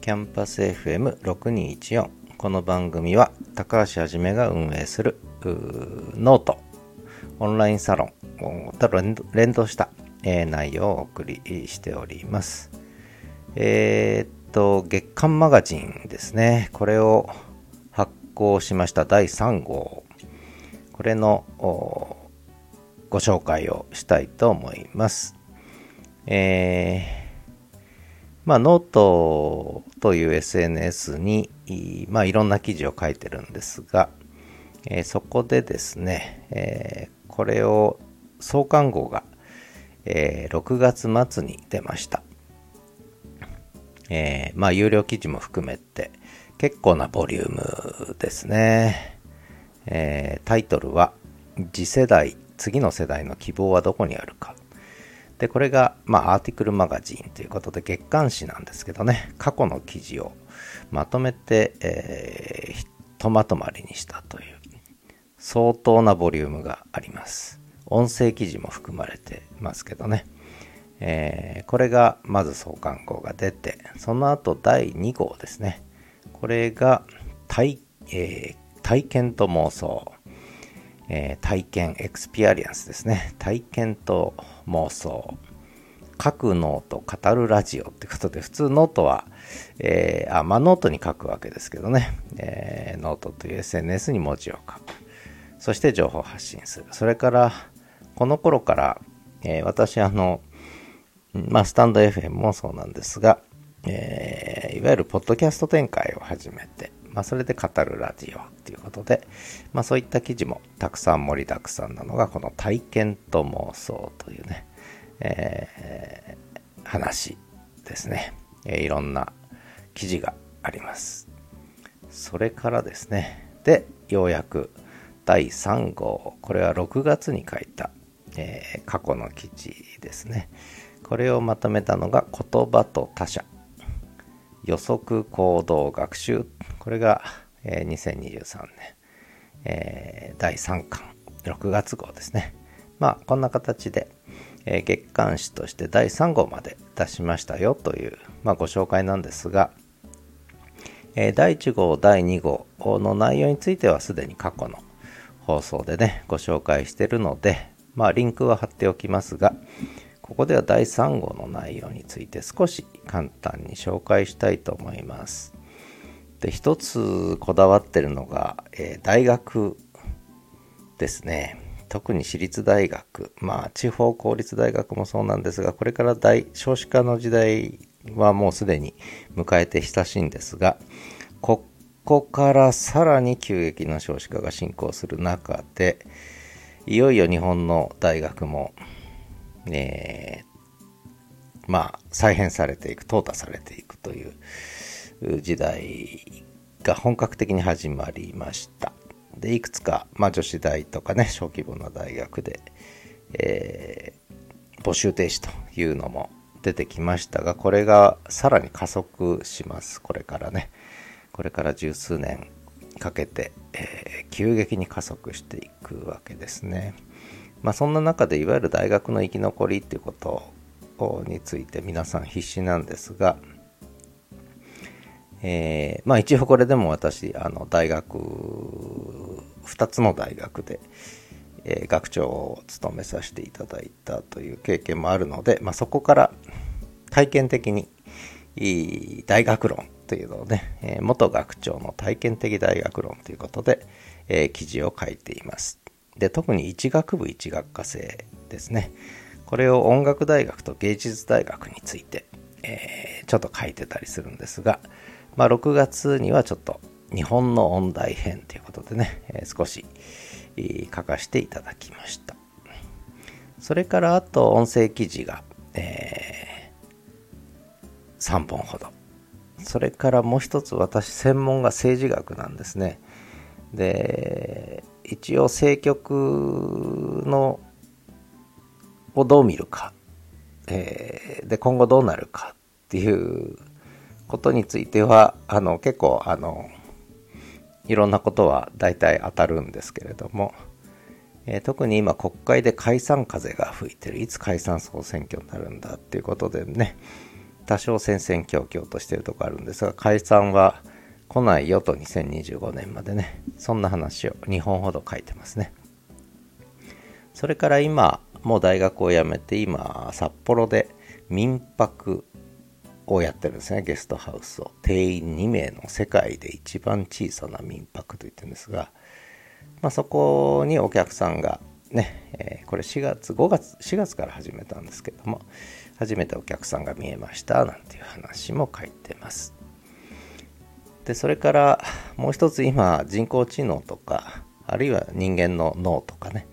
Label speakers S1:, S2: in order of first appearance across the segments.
S1: キャンパス FM6214 この番組は高橋はじめが運営するノートオンラインサロンと連動した、えー、内容をお送りしております。えー、っと、月刊マガジンですね。これを発行しました第3号。これのご紹介をしたいと思います。えーまあ、ノートという SNS に、まあ、いろんな記事を書いてるんですが、えー、そこでですね、えー、これを創刊号が、えー、6月末に出ました。えまあ、有料記事も含めて結構なボリュームですね。えタイトルは次世代、次の世代の希望はどこにあるか。で、これが、まあ、アーティクルマガジンということで、月刊誌なんですけどね、過去の記事をまとめて、えー、ひとまとまりにしたという、相当なボリュームがあります。音声記事も含まれてますけどね。えー、これがまず創刊号が出て、その後第2号ですね。これが体,、えー、体験と妄想。えー、体験、 experience ですね。体験と妄想。書くノート、語るラジオってことで、普通ノートは、えー、あ、まあノートに書くわけですけどね、えー、ノートという SNS に文字を書く。そして情報発信する。それから、この頃から、えー、私、あの、まあ、スタンド FM もそうなんですが、えー、いわゆるポッドキャスト展開を始めて、まあ、それで語るラジオということで、まあ、そういった記事もたくさん盛りだくさんなのが、この体験と妄想というね、えー、話ですね、えー、いろんな記事があります。それからですね、で、ようやく第3号、これは6月に書いた、えー、過去の記事ですね。これをまとめたのが言葉と他者予測行動学習。これが、えー、2023年、えー、第3巻6月号ですね。まあこんな形で、えー、月刊誌として第3号まで出しましたよ。という、まあ、ご紹介なんですが、え、第1号第2号の内容についてはすでに過去の放送でねご紹介してるのでまあリンクは貼っておきますが、ここでは第3号の内容について少し簡単に紹介したいと思います。で、一つこだわってるのが、えー、大学ですね。特に私立大学、まあ地方公立大学もそうなんですが、これから大少子化の時代はもうすでに迎えて親しいんですが、ここからさらに急激な少子化が進行する中で、いよいよ日本の大学もえー、まあ、再編されていく、淘汰されていくという時代が本格的に始まりました。で、いくつか、まあ、女子大とかね、小規模な大学で、えー、募集停止というのも出てきましたが、これがさらに加速します。これからね。これから十数年かけて、えー、急激に加速していくわけですね。まあ、そんな中でいわゆる大学の生き残りっていうことについて皆さん必死なんですが、えー、まあ一応これでも私あの大学2つの大学で、えー、学長を務めさせていただいたという経験もあるので、まあ、そこから体験的にいい大学論というのをね、えー、元学長の体験的大学論ということで、えー、記事を書いています。で特に一学部一学科生ですね。これを音楽大学と芸術大学について、えー、ちょっと書いてたりするんですが、まあ、6月にはちょっと日本の音大編ということでね、えー、少し書かせていただきました。それからあと音声記事が、えー、3本ほど。それからもう一つ私専門が政治学なんですね。で一応政局のをどう見るか、えー、で今後どうなるかっていうことについてはあの結構あのいろんなことは大体当たるんですけれども、えー、特に今国会で解散風が吹いてる。いつ解散総選挙になるんだっていうことでね多少戦々恐々としてるとこあるんですが解散は来ないよと2025年までね。そんな話を2本ほど書いてますね。それから今もう大学を辞めて今札幌で民泊をやってるんですね。ゲストハウスを。定員2名の世界で一番小さな民泊と言ってるんですが、まあ、そこにお客さんがね、えー、これ4月5月4月から始めたんですけども初めてお客さんが見えましたなんていう話も書いてます。でそれからもう一つ今人工知能とかあるいは人間の脳とかね、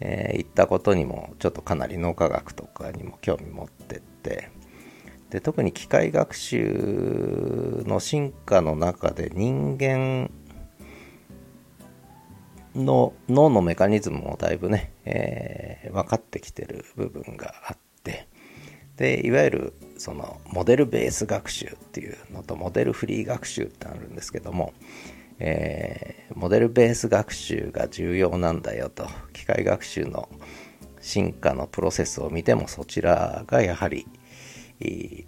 S1: えー、いったことにもちょっとかなり脳科学とかにも興味持ってってで特に機械学習の進化の中で人間の脳のメカニズムもだいぶね、えー、分かってきてる部分があってでいわゆるそのモデルベース学習っていうのとモデルフリー学習ってあるんですけども、えー、モデルベース学習が重要なんだよと機械学習の進化のプロセスを見てもそちらがやはり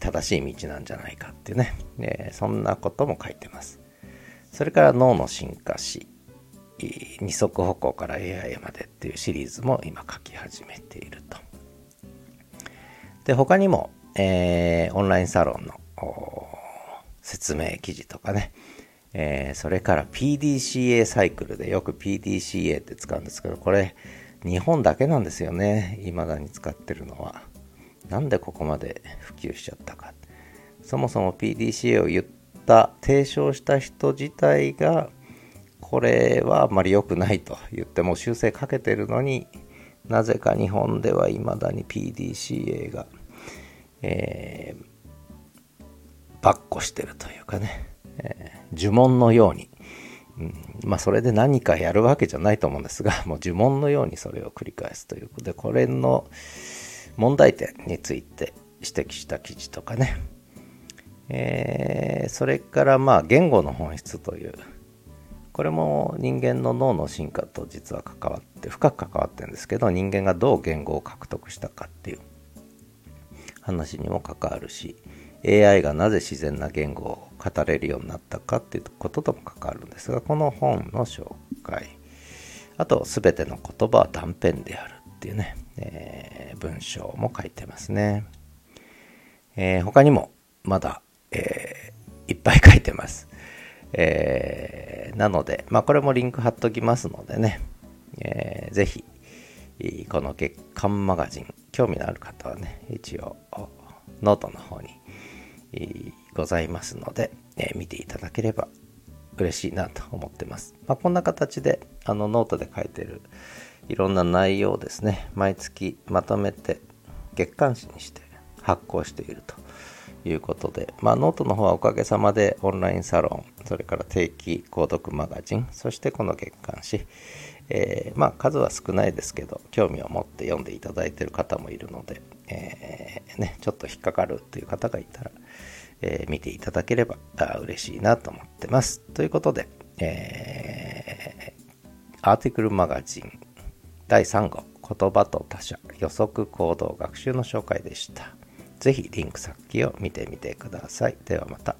S1: 正しい道なんじゃないかっていうね、えー、そんなことも書いてます。それから脳の進化史二足歩行から AI までっていうシリーズも今書き始めていると。で、他にも、えー、オンラインサロンの説明記事とかね、えー、それから PDCA サイクルでよく PDCA って使うんですけど、これ日本だけなんですよね。未だに使ってるのは。なんでここまで普及しちゃったか。そもそも PDCA を言った、提唱した人自体が、これはあまり良くないと言っても修正かけてるのになぜか日本ではいまだに PDCA が、えー、ばっこしてるというかね、えー、呪文のように、うん、まあそれで何かやるわけじゃないと思うんですが、もう呪文のようにそれを繰り返すということ。で、これの問題点について指摘した記事とかね、えー、それからまあ言語の本質という。これも人間の脳の進化と実は関わって深く関わってるんですけど人間がどう言語を獲得したかっていう。話にも関わるし AI がなぜ自然な言語を語れるようになったかっていうこととも関わるんですがこの本の紹介。あと全ての言葉は断片であるっていうね、えー、文章も書いてますね、えー、他にもまだ、えー、いっぱい書いてます。えー、なので、まあ、これもリンク貼っときますのでね、えー、ぜひ、この月刊マガジン、興味のある方はね、一応、ノートの方にございますので、えー、見ていただければ嬉しいなと思ってます。まあ、こんな形で、あの、ノートで書いてるいろんな内容をですね、毎月まとめて月刊誌にして発行しているということで、まあ、ノートの方はおかげさまでオンラインサロン、それから定期購読マガジン、そしてこの月刊誌、えー、まあ、数は少ないですけど、興味を持って読んでいただいている方もいるので、えー、ね、ちょっと引っかかるという方がいたら、えー、見ていただければ嬉しいなと思ってます。ということで、えアーティクルマガジン第3号言葉と他者予測行動学習の紹介でした。ぜひリンク先を見てみてください。ではまた。